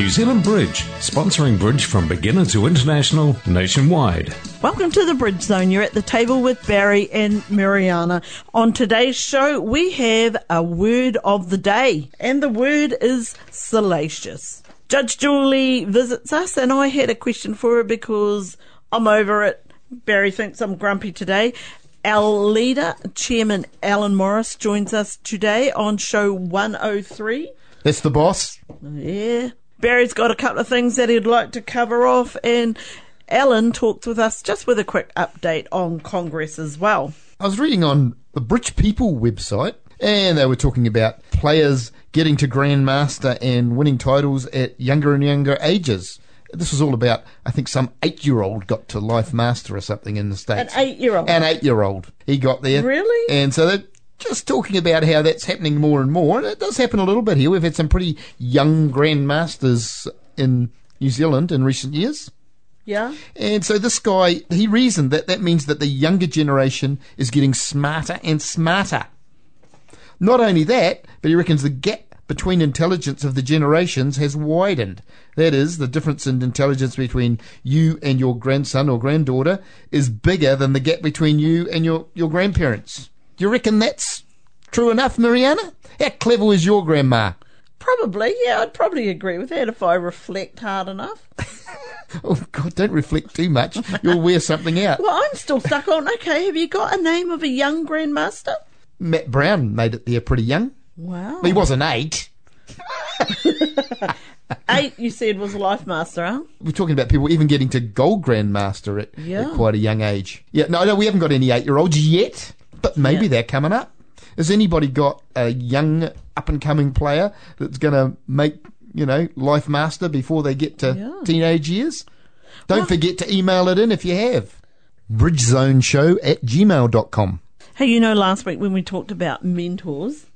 New Zealand Bridge, sponsoring bridge from beginner to international nationwide. Welcome to the Bridge Zone. You're at the table with Barry and Mariana. On today's show, we have a word of the day, and the word is salacious. Judge Julie visits us, and I had a question for her because I'm over it. Barry thinks I'm grumpy today. Our leader, Chairman Alan Morris, joins us today on show 103. That's the boss. Yeah. Barry's got a couple of things that he'd like to cover off, and Alan talks with us just with a quick update on Congress as well. I was reading on the Bridge People website, and they were talking about players getting to Grandmaster and winning titles at younger and younger ages. This was all about, I think, some eight year old got to Life Master or something in the States. An eight year old? An eight year old. He got there. Really? And so they're just talking about how that's happening more and more. And it does happen a little bit here. We've had some pretty young Grandmasters in New Zealand in recent years. Yeah. And so this guy, he reasoned that that means that the younger generation is getting smarter and smarter. Not only that, but he reckons the gap between intelligence of the generations has widened. That is, the difference in intelligence between you and your grandson or granddaughter is bigger than the gap between you and your, your grandparents. Do you reckon that's true enough, Mariana? How clever was your grandma? Probably, yeah, I'd probably agree with that if I reflect hard enough. Oh, God, don't reflect too much. You'll wear something out. Well, I'm still stuck on, okay, have you got a name of a young Grandmaster? Matt Brown made it there pretty young. Wow. He wasn't eight. Eight, you said, was a Life Master, huh? We're talking about people even getting to gold grandmaster at, Yeah. at quite a young age. Yeah, no, no, we haven't got any eight-year-olds yet, but maybe Yeah. they're coming up. Has anybody got a young up-and-coming player that's going to make, you know, life master before they get to Yeah. teenage years? Don't forget to email it in if you have. Bridgezoneshow at gmail.com. Hey, you know, last week when we talked about mentors,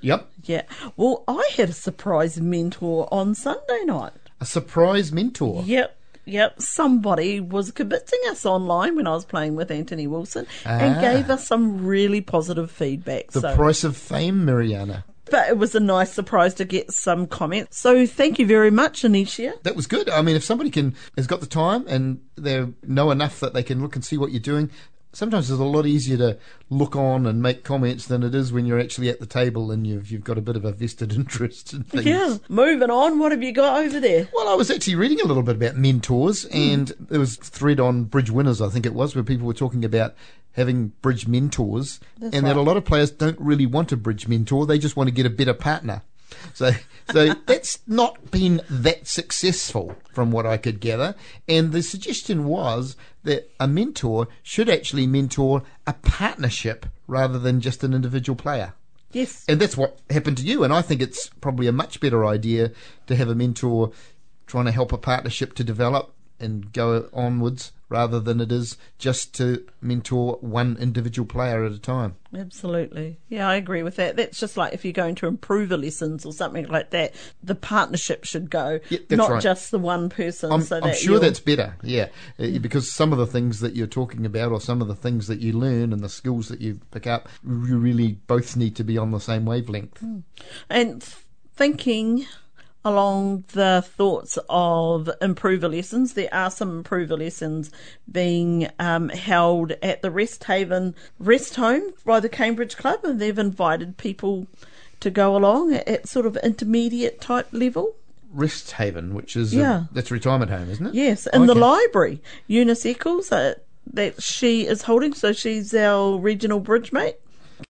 Yep. yeah, well, I had a surprise mentor on Sunday night. A surprise mentor. Yep. Yep, somebody was kibitzing us online when I was playing with Anthony Wilson and Ah. gave us some really positive feedback. The so. price of fame, Mariana. but it was a nice surprise to get some comments. So thank you very much, Anisha. That was good. I mean, if somebody can has got the time and they know enough that they can look and see what you're doing, sometimes it's a lot easier to look on and make comments than it is when you're actually at the table and you've you've got a bit of a vested interest in things. Yeah. Moving on, what have you got over there? Well, I was actually reading a little bit about mentors, Hmm. and there was a thread on Bridge Winners, I think it was, where people were talking about having bridge mentors, That's and that a lot of players don't really want a bridge mentor; they just want to get a better partner. So, so that's not been that successful, from what I could gather. And the suggestion was that a mentor should actually mentor a partnership rather than just an individual player. Yes. And that's what happened to you. And I think it's probably a much better idea to have a mentor trying to help a partnership to develop and go onwards rather than it is just to mentor one individual player at a time. Absolutely. Yeah, I agree with that. That's just like if you're going to improve a lessons or something like that, the partnership should go, Yeah, not right. just the one person. I'm, so I'm that sure that's better, yeah, Uh, because some of the things that you're talking about, or some of the things that you learn, and the skills that you pick up, you really both need to be on the same wavelength. And thinking along the thoughts of improver lessons, there are some improver lessons being um, held at the Rest Haven Rest Home by the Cambridge Club, and they've invited people to go along at, sort of intermediate type level. Rest Haven, which is Yeah. a, that's a retirement home, isn't it? Yes, in the Okay. library, Eunice Eccles, uh, that she is holding, so she's our regional bridge mate.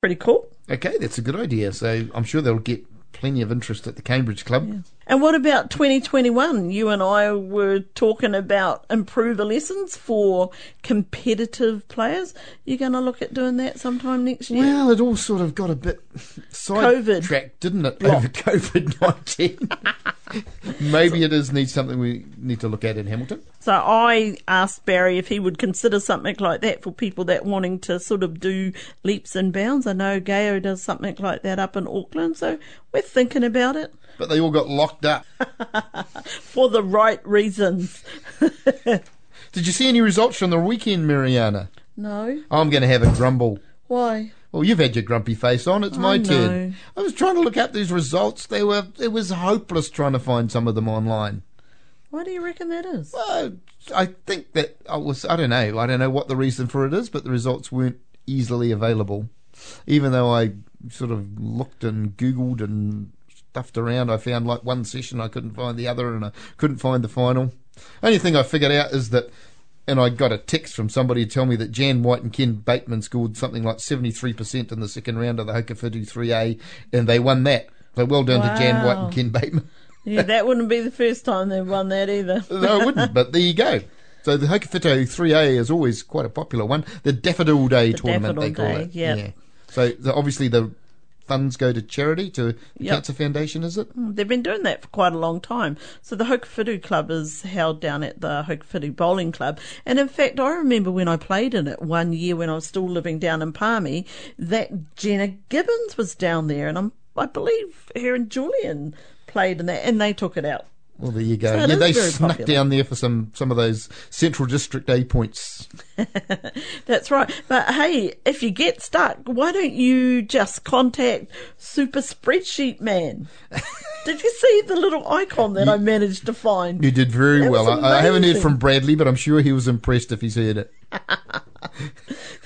Pretty cool. Okay, that's a good idea. So I'm sure they'll get plenty of interest at the Cambridge Club. And what about 2021? You and I were talking about improver lessons for competitive players. You're going to look at doing that sometime next year? Well, it all sort of got a bit sidetracked, didn't it? Oh. Over COVID 19. Maybe it is needs something we need to look at in Hamilton. So I asked Barry if he would consider something like that for people that wanting to sort of do leaps and bounds. I know Gayo does something like that up in Auckland, so we're thinking about it But they all got locked up. for the right reasons. Did you see any results from the weekend, Mariana? No, I'm going to have a grumble. why? Well, you've had your grumpy face on. It's my I turn. I was trying to look up these results. They were. It was hopeless trying to find some of them online. Why do you reckon that is? Well, I think that I was. I don't know. I don't know what the reason for it is, but the results weren't easily available. Even though I sort of looked and googled and stuffed around, I found like one session I couldn't find the other, and I couldn't find the final. Only thing I figured out is that, and I got a text from somebody to tell me that Jan White and Ken Bateman scored something like seventy three percent in the second round of the Hokowhitu three A, and they won that. So well done to Jan White and Ken Bateman. Yeah, that wouldn't be the first time they've won that either. No, I wouldn't, but there you go. So the Hokowhitu 3A is always quite a popular one. The Daffodil Day The tournament, they call Day, it. yep. So the, obviously the funds go to charity, to the Yep. Cancer Foundation, is it? Mm, they've been doing that for quite a long time. So the Hokowhitu Club is held down at the Hokowhitu Bowling Club. And in fact, I remember when I played in it one year when I was still living down in Palmy, that Jenna Gibbons was down there. And I'm, I believe her and Julian played in that and they took it out. Well, there you go. So yeah, they snuck popular. down there for some, some of those Central District A points. That's right. But hey, if you get stuck, why don't you just contact Super Spreadsheet Man? Did you see the little icon that I managed to find? You did very That well. I, I haven't heard from Bradley, but I'm sure he was impressed if he's heard it.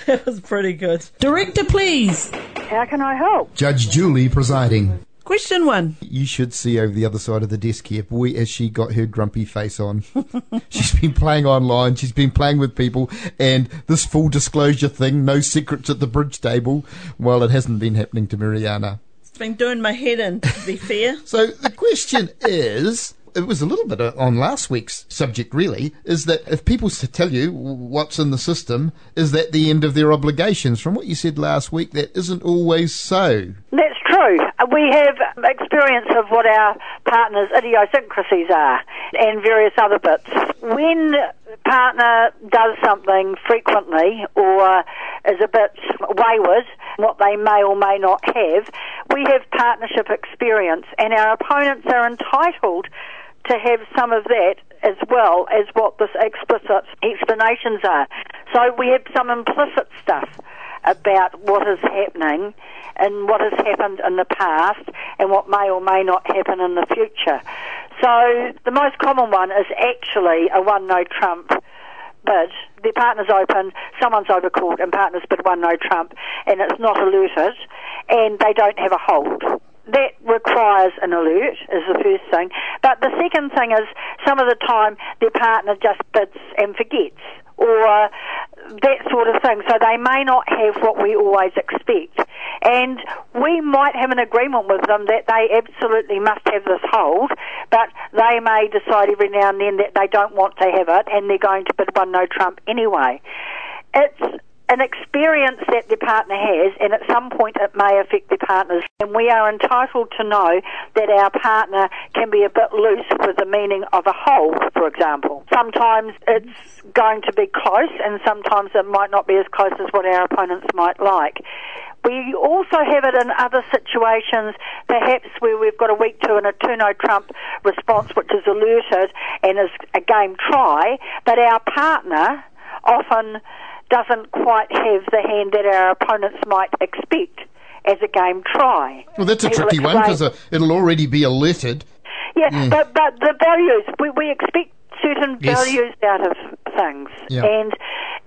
That was pretty good. Director, please. How can I help? Judge Julie presiding. Question one. You should see over the other side of the desk here. Boy, has she got her grumpy face on. she's been playing online. She's been playing with people. And this full disclosure thing, no secrets at the bridge table, well, it hasn't been happening to Mariana. It's been doing my head in, to be fair. So the question is, it was a little bit uh, on last week's subject, really, is that if people tell you what's in the system, is that the end of their obligations? From what you said last week, that isn't always so. That's true. We have experience of what our partners' idiosyncrasies are and various other bits. When partner does something frequently or is a bit wayward, what they may or may not have, we have partnership experience and our opponents are entitled to have some of that as well as what the explicit explanations are. So we have some implicit stuff about what is happening and what has happened in the past and what may or may not happen in the future. So the most common one is actually a one no trump bid. The partner's open, someone's overcalled, and partner's bid one no trump, and it's not alerted, and they don't have a hold. That requires an alert, is the first thing. But the second thing is, some of the time, their partner just bids and forgets, or uh, that sort of thing. So they may not have what we always expect. And we might have an agreement with them that they absolutely must have this hold, but they may decide every now and then that they don't want to have it and they're going to bid one no trump anyway. It's an experience that their partner has, and at some point it may affect their partners. And we are entitled to know that our partner can be a bit loose with the meaning of a hold, for example. Sometimes it's going to be close, and sometimes it might not be as close as what our opponents might like. We also have it in other situations, perhaps where we've got a weak two and a two no trump response, which is alerted and is a game try, but our partner often doesn't quite have the hand that our opponents might expect as a game try. Well, that's a tricky one because uh, it'll already be alerted. yeah, but but the values we we expect certain Yes. values out of things, Yeah. and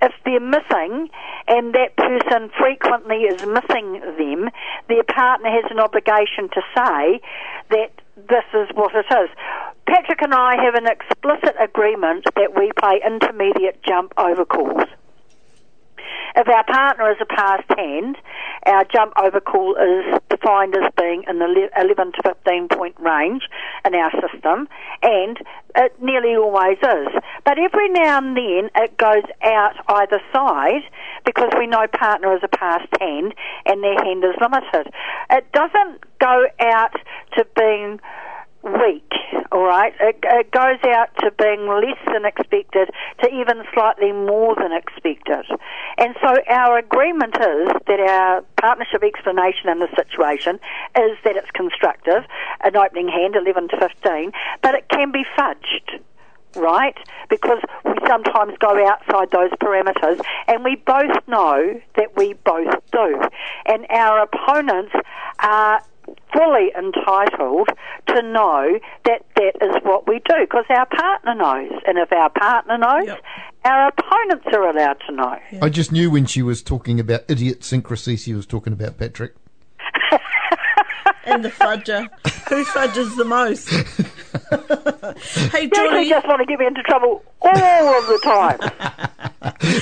if they're missing, and that person frequently is missing them, their partner has an obligation to say that this is what it is. Patrick and I have an explicit agreement that we play intermediate jump over calls. If our partner is a passed hand, our jump over call is defined as being in the 11 to 15 point range in our system, and it nearly always is. But every now and then it goes out either side because we know partner is a past hand and their hand is limited. It doesn't go out to being weak, all right? It, it goes out to being less than expected to even slightly more than expected. And so our agreement is that our partnership explanation in the situation is that it's constructive, an opening hand, 11 to 15, but it can be fudged right? Because we sometimes go outside those parameters, and we both know that we both do. And our opponents are fully entitled to know that that is what we do because our partner knows. And if our partner knows, Yep. our opponents are allowed to know. I just knew when she was talking about idiosyncrasy, she was talking about Patrick. and the fudger. Who fudges the most? hey, You actually just want to get me into trouble all of the time.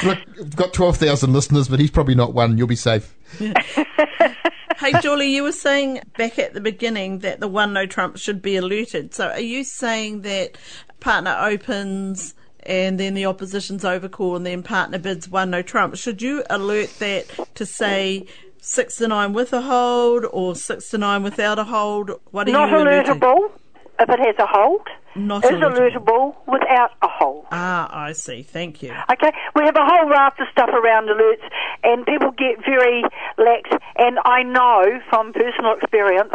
Look, we've got 12,000 listeners, but he's probably not one. You'll be safe. Hey, Julie, you were saying back at the beginning that the one no trump should be alerted. So are you saying that partner opens and then the opposition's overcall and then partner bids one no trump? Should you alert that to say six to nine with a hold or six to nine without a hold? What are Not you alerting? alertable if it has a hold. Not is alertable. alertable without a hold. Ah, I see. Thank you. Okay, we have a whole raft of stuff around alerts, and people get very lax. And I know from personal experience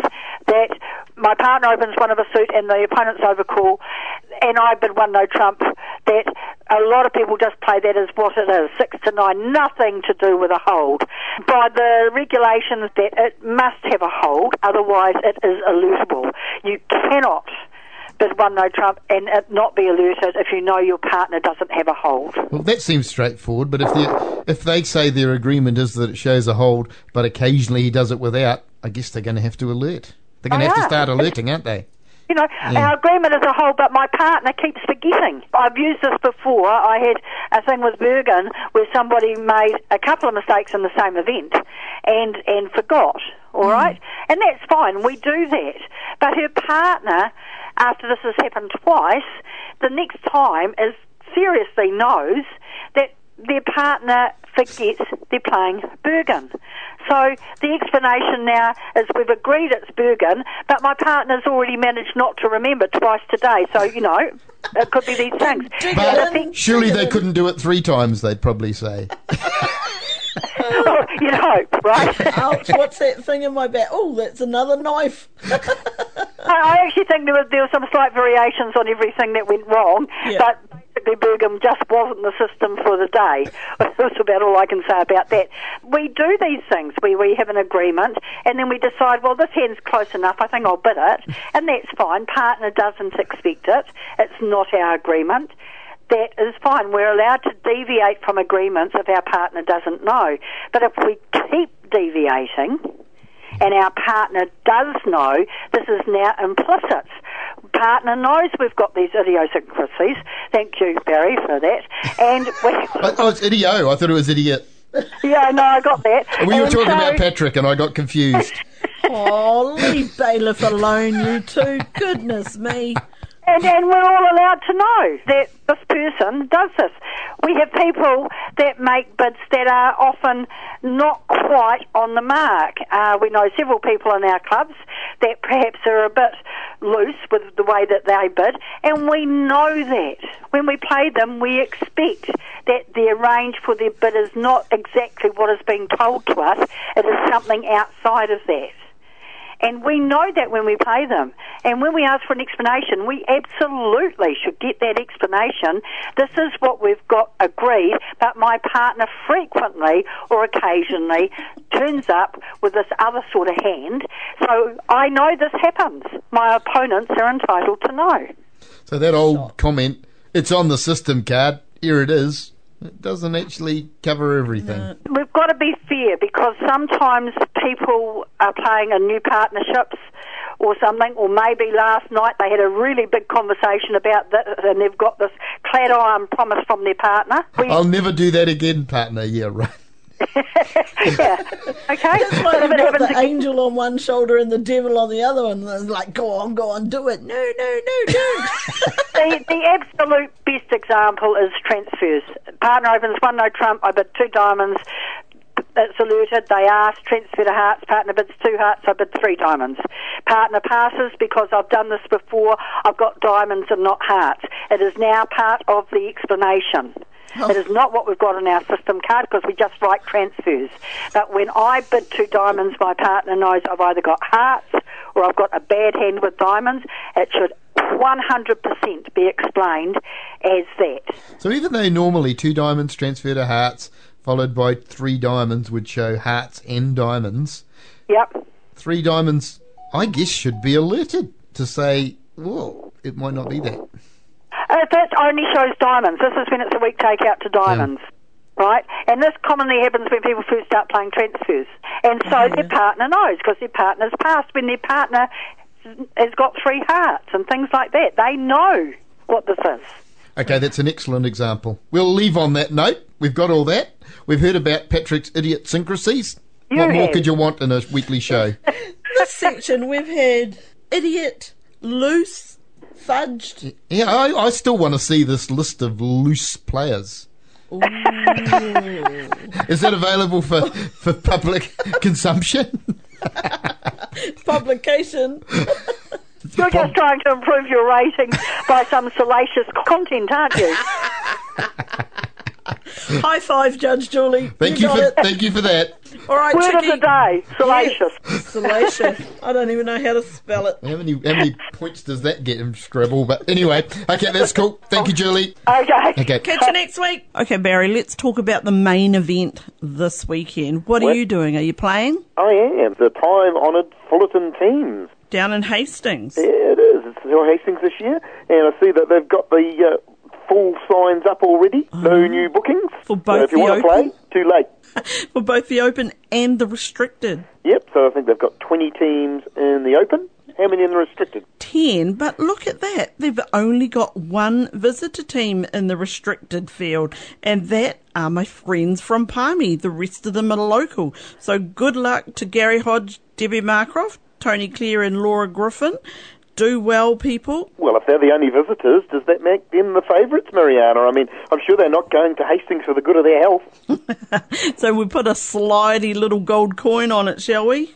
that my partner opens one of a suit and the opponent's overcall, and I bid one no trump. That a lot of people just play that as what it is, six to nine, nothing to do with a hold. By the regulations, that it must have a hold, otherwise it is alertable. You cannot bid one no trump and it not be alerted if you know your partner doesn't have a hold. Well, that seems straightforward, but if they if they say their agreement is that it shows a hold, but occasionally he does it without, I guess they're going to have to alert. They're going to Oh, have to start alerting, aren't they? You know, our agreement is a whole, but my partner keeps forgetting. I've used this before. I had a thing with Bergen where somebody made a couple of mistakes in the same event and, and forgot, all mm. right? And that's fine, we do that. But her partner, after this has happened twice, the next time is seriously knows that their partner forgets they're playing Bergen. So the explanation now is we've agreed it's Bergen, but my partner's already managed not to remember twice today. So, you know, it could be these things. Dig But I it in. think- Surely they couldn't do it three times, they'd probably say. Oh, you'd hope, right? Ouch, what's that thing in my back? Oh, that's another knife. I I actually think there was, there were some slight variations on everything that went wrong, Yeah. but basically Bergen just wasn't the system for the day. That's about all I can say about that. We do these things. We, we have an agreement, and then we decide, well, this hand's close enough, I think I'll bid it, and that's fine. Partner doesn't expect it. It's not our agreement. That is fine. We're allowed to deviate from agreements if our partner doesn't know. But if we keep deviating, and our partner does know, this is now implicit. Partner knows we've got these idiosyncrasies. Thank you, Barry, for that. And we, Oh, it's idio. I thought it was idiot. yeah, no, I got that. We were And talking so- about Patrick, and I got confused. Oh, leave bailiff alone, you two. Goodness me. And, and we're all allowed to know that this person does this. We have people that make bids that are often not quite on the mark. Uh, we know several people in our clubs that perhaps are a bit loose with the way that they bid, and we know that. When we play them, we expect that their range for their bid is not exactly what is being told to us, it is something outside of that. And we know that when we pay them. And when we ask for an explanation, we absolutely should get that explanation. This is what we've got agreed, but my partner frequently or occasionally turns up with this other sort of hand. So I know this happens. My opponents are entitled to know. So that old comment, it's on the system card, here it is, it doesn't actually cover everything. We've got to be fair because sometimes people are playing in new partnerships or something, or maybe last night they had a really big conversation about that and they've got this clad iron promise from their partner. We, I'll never do that again, partner. Yeah, right. Yeah. Okay. But if you've got the angel on one shoulder and the devil on the other one. And like, go on, go on, do it. No, no, no, don't. the, the absolute best example is transfers. Partner opens one no trump. I bid two diamonds. It's alerted. They ask transfer to hearts. Partner bids two hearts. I bid three diamonds. Partner passes because I've done this before. I've got diamonds and not hearts. It is now part of the explanation. It is not what we've got in our system card because we just write transfers. But when I bid two diamonds, my partner knows I've either got hearts or I've got a bad hand with diamonds. It should 100% be explained as that. So even though normally two diamonds transfer to hearts, followed by three diamonds would show hearts and diamonds, Yep. three diamonds, I guess, should be alerted to say, well, it might not be that. Uh, that only shows diamonds. This is when it's a weak takeout to diamonds. Right? And this commonly happens when people first start playing transfers. And so their partner knows because their partner's passed. When their partner has got three hearts and things like that, they know what this is. Okay, that's an excellent example. We'll leave on that note. We've got all that. We've heard about Patrick's idiosyncrasies. You what more could you want in a weekly show? this section, we've had idiot, loose, fudged. yeah, I, I still want to see this list of loose players. Is that available for, for public consumption? Publication. You're just trying to improve your ratings by some salacious content, aren't you? High five, Judge Julie. Thank you, got for it. thank you for that. All right, Word Chicky. of the day, salacious. Salacious. I don't even know how to spell it. How many how many points does that get in Scrabble? But anyway, okay, that's cool. Thank you, Julie. Okay. Okay. Catch you next week. Okay, Barry, let's talk about the main event this weekend. What are What? you doing? Are you playing? I am. The time honoured Fullerton teams. Down in Hastings. Yeah, it is. It's Hill Hastings this year, and I see that they've got the uh, full signs up already. No new bookings. For both so if you the want to Open? play, too late. For both the open and the restricted. Yep, so I think they've got 20 teams in the Open. How many in the restricted? 10, but look at that. They've only got one visitor team in the restricted field, and that are my friends from Palmy. The rest of them are local. So good luck to Gary Hodge, Debbie Marcroft, Tony Clear, and Laura Griffin. Do well, people. Well, if they're the only visitors, does that make them the favourites, Mariana? I mean, I'm sure they're not going to Hastings for the good of their health. So we put a slidey little gold coin on it, shall we?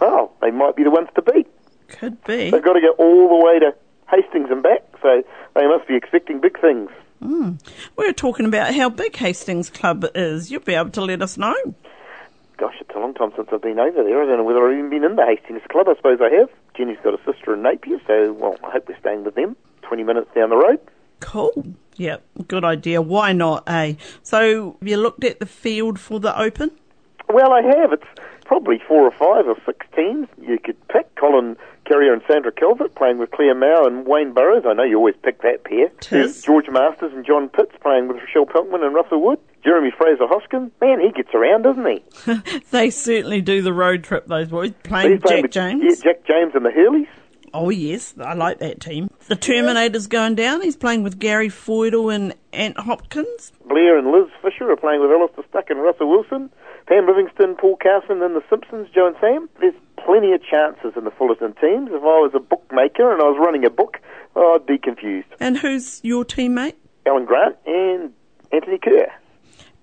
Well, they might be the ones to beat. Could be. They've got to go all the way to Hastings and back, so they must be expecting big things. Hmm. We're talking about how big Hastings Club is. You'll be able to let us know. Gosh, it's a long time since I've been over there. I don't know whether I've even been in the Hastings Club. I suppose I have. Jenny's got a sister in Napier, so, well, I hope we're staying with them. 20 minutes down the road. Cool. Yeah, good idea. Why not, eh? So, have you looked at the field for the Open? Well, I have. It's probably four or five or six teams you could pick. Colin Carrier and Sandra Calvert playing with Claire Mao and Wayne Burrows. I know you always pick that pair. Tis. George Masters and John Pitts playing with Rochelle Peltman and Russell Wood. Jeremy Fraser Hoskin. Man, he gets around, doesn't he? They certainly do the road trip, those boys. Playing playing Jack with James. Yeah, Jack James and the Hurleys. Oh, yes, I like that team. The Terminator's going down. He's playing with Gary Feudal and Ant Hopkins. Blair and Liz Fisher are playing with Alistair Stuck and Russell Wilson. Pam Livingston, Paul Carson, and the Simpsons, Joe and Sam. There's plenty of chances in the Fullerton teams. If I was a bookmaker and I was running a book, I'd be confused. And who's your teammate? Alan Grant and Anthony Kerr.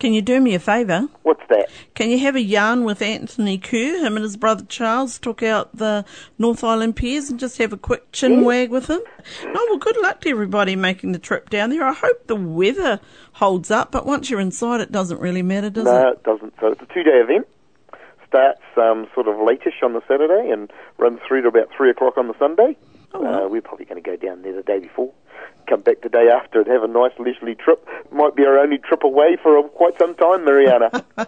Can you do me a favour? What's that? Can you have a yarn with Anthony Kerr? Him and his brother Charles took out the North Island Pairs and just have a quick chin wag with him. No, well, good luck to everybody making the trip down there. I hope the weather holds up, but once you're inside, it doesn't really matter, does No, it? it doesn't. So it's a two-day event. Starts um, sort of latish on the Saturday and runs through to about three o'clock on the Sunday. Oh, wow. uh, we're probably going to go down there the day before, come back the day after, and have a nice leisurely trip. Might be our only trip away for uh, quite some time, Mariana.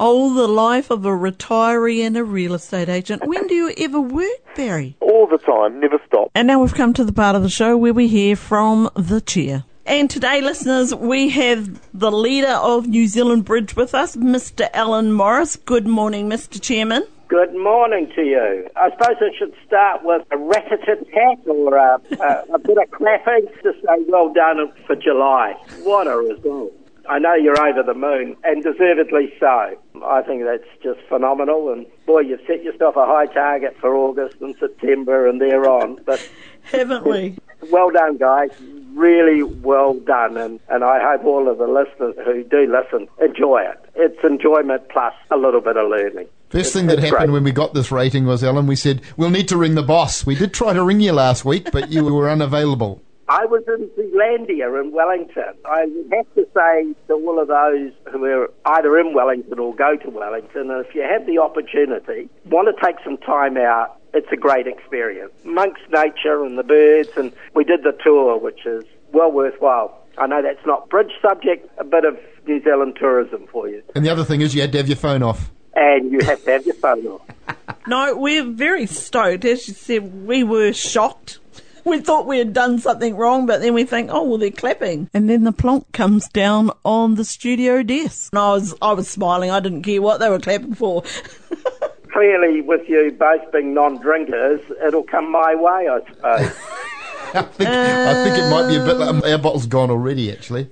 Oh, the life of a retiree and a real estate agent. When do you ever work, Barry? All the time, never stop. And now we've come to the part of the show where we hear from the chair. And today, listeners, we have the leader of New Zealand Bridge with us, Mr. Alan Morris. Good morning, Mr. Chairman. Good morning to you. I suppose I should start with a rat-a-tat-tat or a, a, a bit of clapping to say well done for July. What a result. I know you're over the moon, and deservedly so. I think that's just phenomenal. And boy, you've set yourself a high target for August and September and thereon. But Haven't we? well done, guys. Really well done. And, and I hope all of the listeners who do listen enjoy it. It's enjoyment plus a little bit of learning. First thing that happened great. when we got this rating was, Ellen, we said, we'll need to ring the boss. We did try to ring you last week, but you were unavailable. I was in Zealandia in Wellington. I have to say to all of those who are either in Wellington or go to Wellington, if you have the opportunity, want to take some time out, it's a great experience. Amongst nature and the birds, and we did the tour, which is well worthwhile. I know that's not bridge subject, a bit of New Zealand tourism for you. And the other thing is you had to have your phone off. And you have to have your phone off. No, we're very stoked. As you said, we were shocked. We thought we had done something wrong, but then we think, oh well, they're clapping, and then the plonk comes down on the studio desk. And I was, I was smiling. I didn't care what they were clapping for. Clearly, with you both being non-drinkers, it'll come my way, I suppose. I think, I think it might be a bit like our bottle's gone already, actually.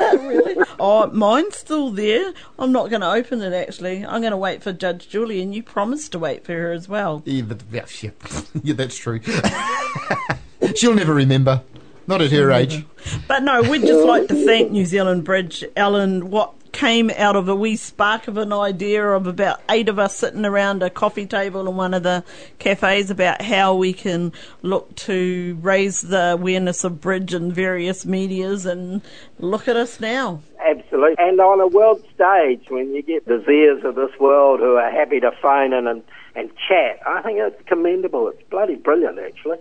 really? Oh, mine's still there. I'm not going to open it. Actually, I'm going to wait for Judge Julie, and you promised to wait for her as well. Yeah, but, yeah, yeah, yeah, that's true. She'll never remember. Not at her age. But no, we'd just like to thank New Zealand Bridge, Alan. What came out of a wee spark of an idea of about eight of us sitting around a coffee table in one of the cafes about how we can look to raise the awareness of bridge in various medias, and look at us now. Absolutely. And on a world stage, when you get the Zias of this world who are happy to phone in and, and chat, I think it's commendable. It's bloody brilliant, actually.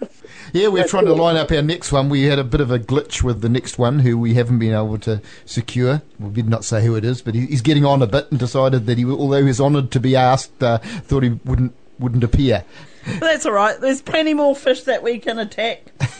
Yeah, we're trying to line up our next one. We had a bit of a glitch with the next one, who we haven't been able to secure. We did not say who it is, but he's getting on a bit and decided that he, although he was honoured to be asked, uh, thought he wouldn't wouldn't appear. That's all right. There's plenty more fish that we can attack.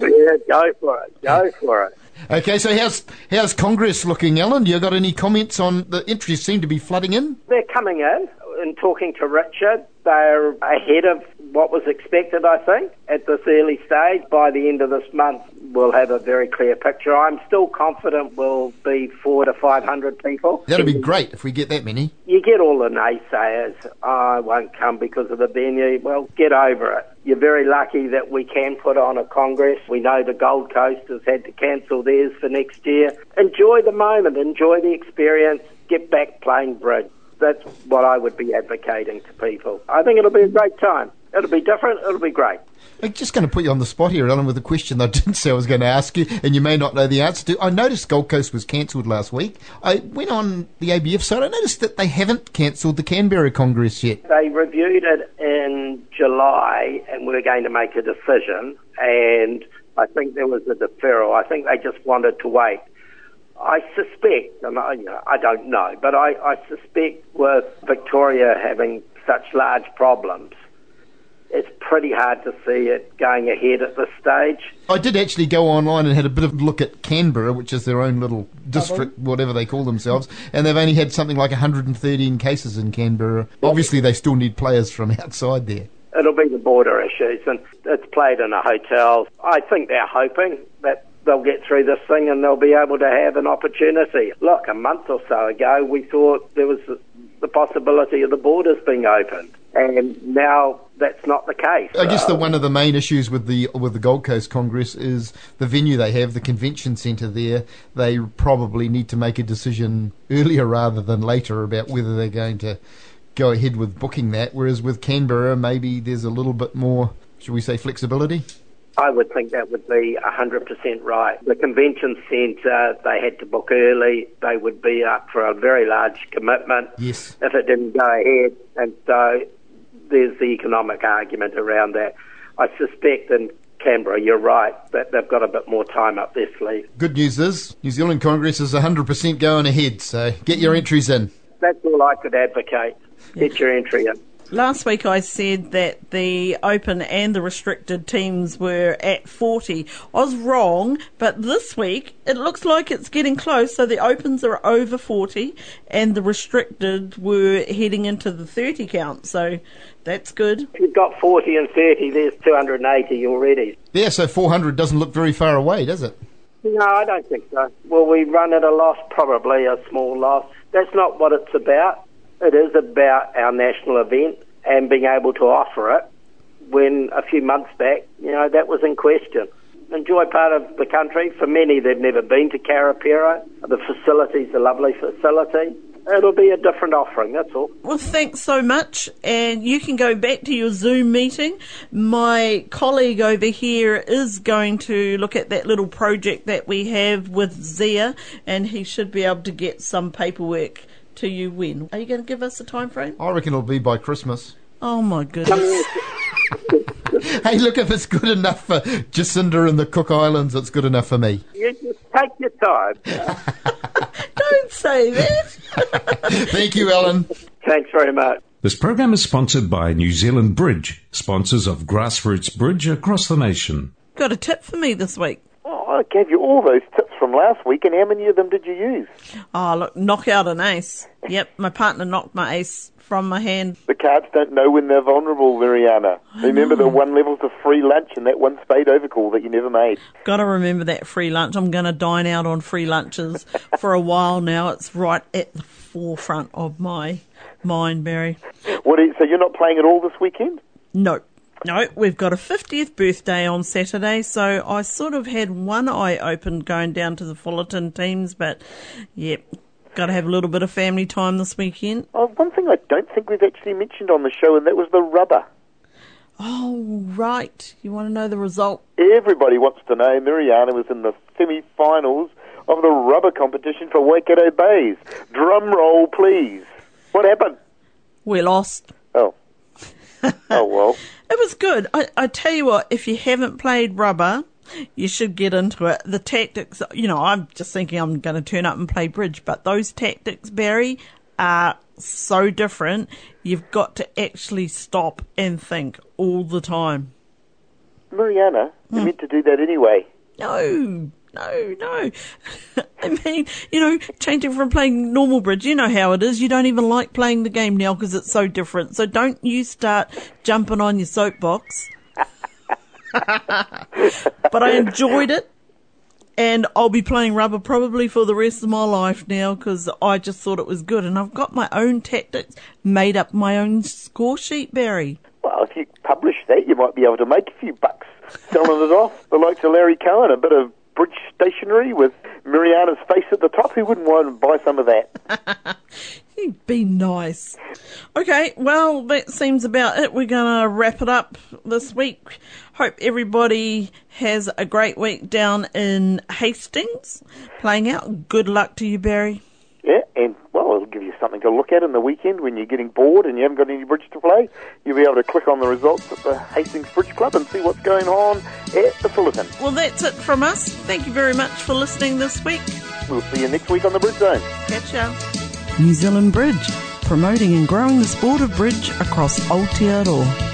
Yeah, go for it. Go for it. Okay, so how's how's Congress looking, Alan? You got any comments on the entries seem to be flooding in? They're coming in and talking to Richard. They're ahead of what was expected, I think, at this early stage. By the end of this month, we'll have a very clear picture. I'm still confident we'll be four to 500 people. That'd be great if we get that many. You get all the naysayers. Oh, I won't come because of the venue. Well, get over it. You're very lucky that we can put on a Congress. We know the Gold Coast has had to cancel theirs for next year. Enjoy the moment. Enjoy the experience. Get back playing bridge. That's what I would be advocating to people. I think it'll be a great time. It'll be different. It'll be great. I'm just going to put you on the spot here, Alan, with a question that I didn't say I was going to ask you, and you may not know the answer to. I noticed Gold Coast was cancelled last week. I went on the ABF site. I noticed that they haven't cancelled the Canberra Congress yet. They reviewed it in July and were going to make a decision, and I think there was a deferral. I think they just wanted to wait. I suspect, and I, you know, I don't know, but I, I suspect with Victoria having such large problems, it's pretty hard to see it going ahead at this stage. I did actually go online and had a bit of a look at Canberra, which is their own little district, whatever they call themselves, and they've only had something like 113 cases in Canberra. Obviously, they still need players from outside there. It'll be the border issues, and it's played in a hotel. I think they're hoping that they'll get through this thing and they'll be able to have an opportunity. Look, a month or so ago, we thought there was the possibility of the borders being opened, and now that's not the case. I guess the um, one of the main issues with the with the Gold Coast Congress is the venue they have, the convention centre there. They probably need to make a decision earlier rather than later about whether they're going to go ahead with booking that. Whereas with Canberra, maybe there's a little bit more, should we say, flexibility. I would think that would be 100% right. The convention centre, they had to book early. They would be up for a very large commitment Yes. if it didn't go ahead. And so there's the economic argument around that. I suspect in Canberra, you're right, that they've got a bit more time up their sleeve. Good news is New Zealand Congress is 100% going ahead, so get your entries in. That's all I could advocate. Get your entry in. Last week I said that the open and the restricted teams were at 40. I was wrong, but this week it looks like it's getting close. So the opens are over 40 and the restricted were heading into the 30 count. So that's good. If you've got 40 and 30, there's 280 already. Yeah, so 400 doesn't look very far away, does it? No, I don't think so. Well, we run at a loss? Probably a small loss. That's not what it's about. It is about our national event and being able to offer it when a few months back, you know, that was in question. Enjoy part of the country. For many, they've never been to Karapiro. The facility's a lovely facility. It'll be a different offering, that's all. Well, thanks so much. And you can go back to your Zoom meeting. My colleague over here is going to look at that little project that we have with Zia, and he should be able to get some paperwork to you when. Are you going to give us a time frame? I reckon it'll be by Christmas. Oh my goodness. Hey, look, if it's good enough for Jacinda and the Cook Islands, it's good enough for me. You just take your time. Don't say that. Thank you, Ellen. Thanks very much. This program is sponsored by New Zealand Bridge, sponsors of grassroots bridge across the nation. Got a tip for me this week. Oh, I gave you all those tips from last week, and how many of them did you use? Oh, look, knock out an ace. Yep, my partner knocked my ace from my hand. The cards don't know when they're vulnerable, Mariana. Remember the oh. one levels of free lunch and that one spade overcall that you never made. Got to remember that free lunch. I'm going to dine out on free lunches for a while now. It's right at the forefront of my mind, Barry. What? Is, so you're not playing at all this weekend? No. No, we've got a 50th birthday on Saturday, so I sort of had one eye open going down to the Fullerton teams, but yep, got to have a little bit of family time this weekend. Oh, one thing I don't think we've actually mentioned on the show, and that was the rubber. Oh, right. You want to know the result? Everybody wants to know Mariana was in the semi-finals of the rubber competition for Waikato Bays. Drum roll, please. What happened? We lost. Oh. oh, well. It was good. I, I tell you what, if you haven't played rubber, you should get into it. The tactics, you know, I'm just thinking I'm going to turn up and play bridge, but those tactics, Barry, are so different. You've got to actually stop and think all the time. Mariana, you're hmm. meant to do that anyway. No, no, no. I mean, you know, changing from playing normal bridge, you know how it is. You don't even like playing the game now because it's so different. So don't you start jumping on your soapbox. but I enjoyed it. And I'll be playing rubber probably for the rest of my life now because I just thought it was good. And I've got my own tactics, made up my own score sheet, Barry. Well, if you publish that, you might be able to make a few bucks selling it off. The likes of Larry Cohen, a bit of bridge stationery with Mariana's face at the top. Who wouldn't want to buy some of that? He'd be nice. Okay, well, that seems about it. We're going to wrap it up this week. Hope everybody has a great week down in Hastings playing out. Good luck to you, Barry. Yeah, and well, it'll give you something to look at in the weekend when you're getting bored and you haven't got any bridge to play. You'll be able to click on the results at the Hastings Bridge Club and see what's going on at the Fullerton. Well, that's it from us. Thank you very much for listening this week. We'll see you next week on the Bridge Zone. Catch ya. New Zealand Bridge, promoting and growing the sport of bridge across Aotearoa.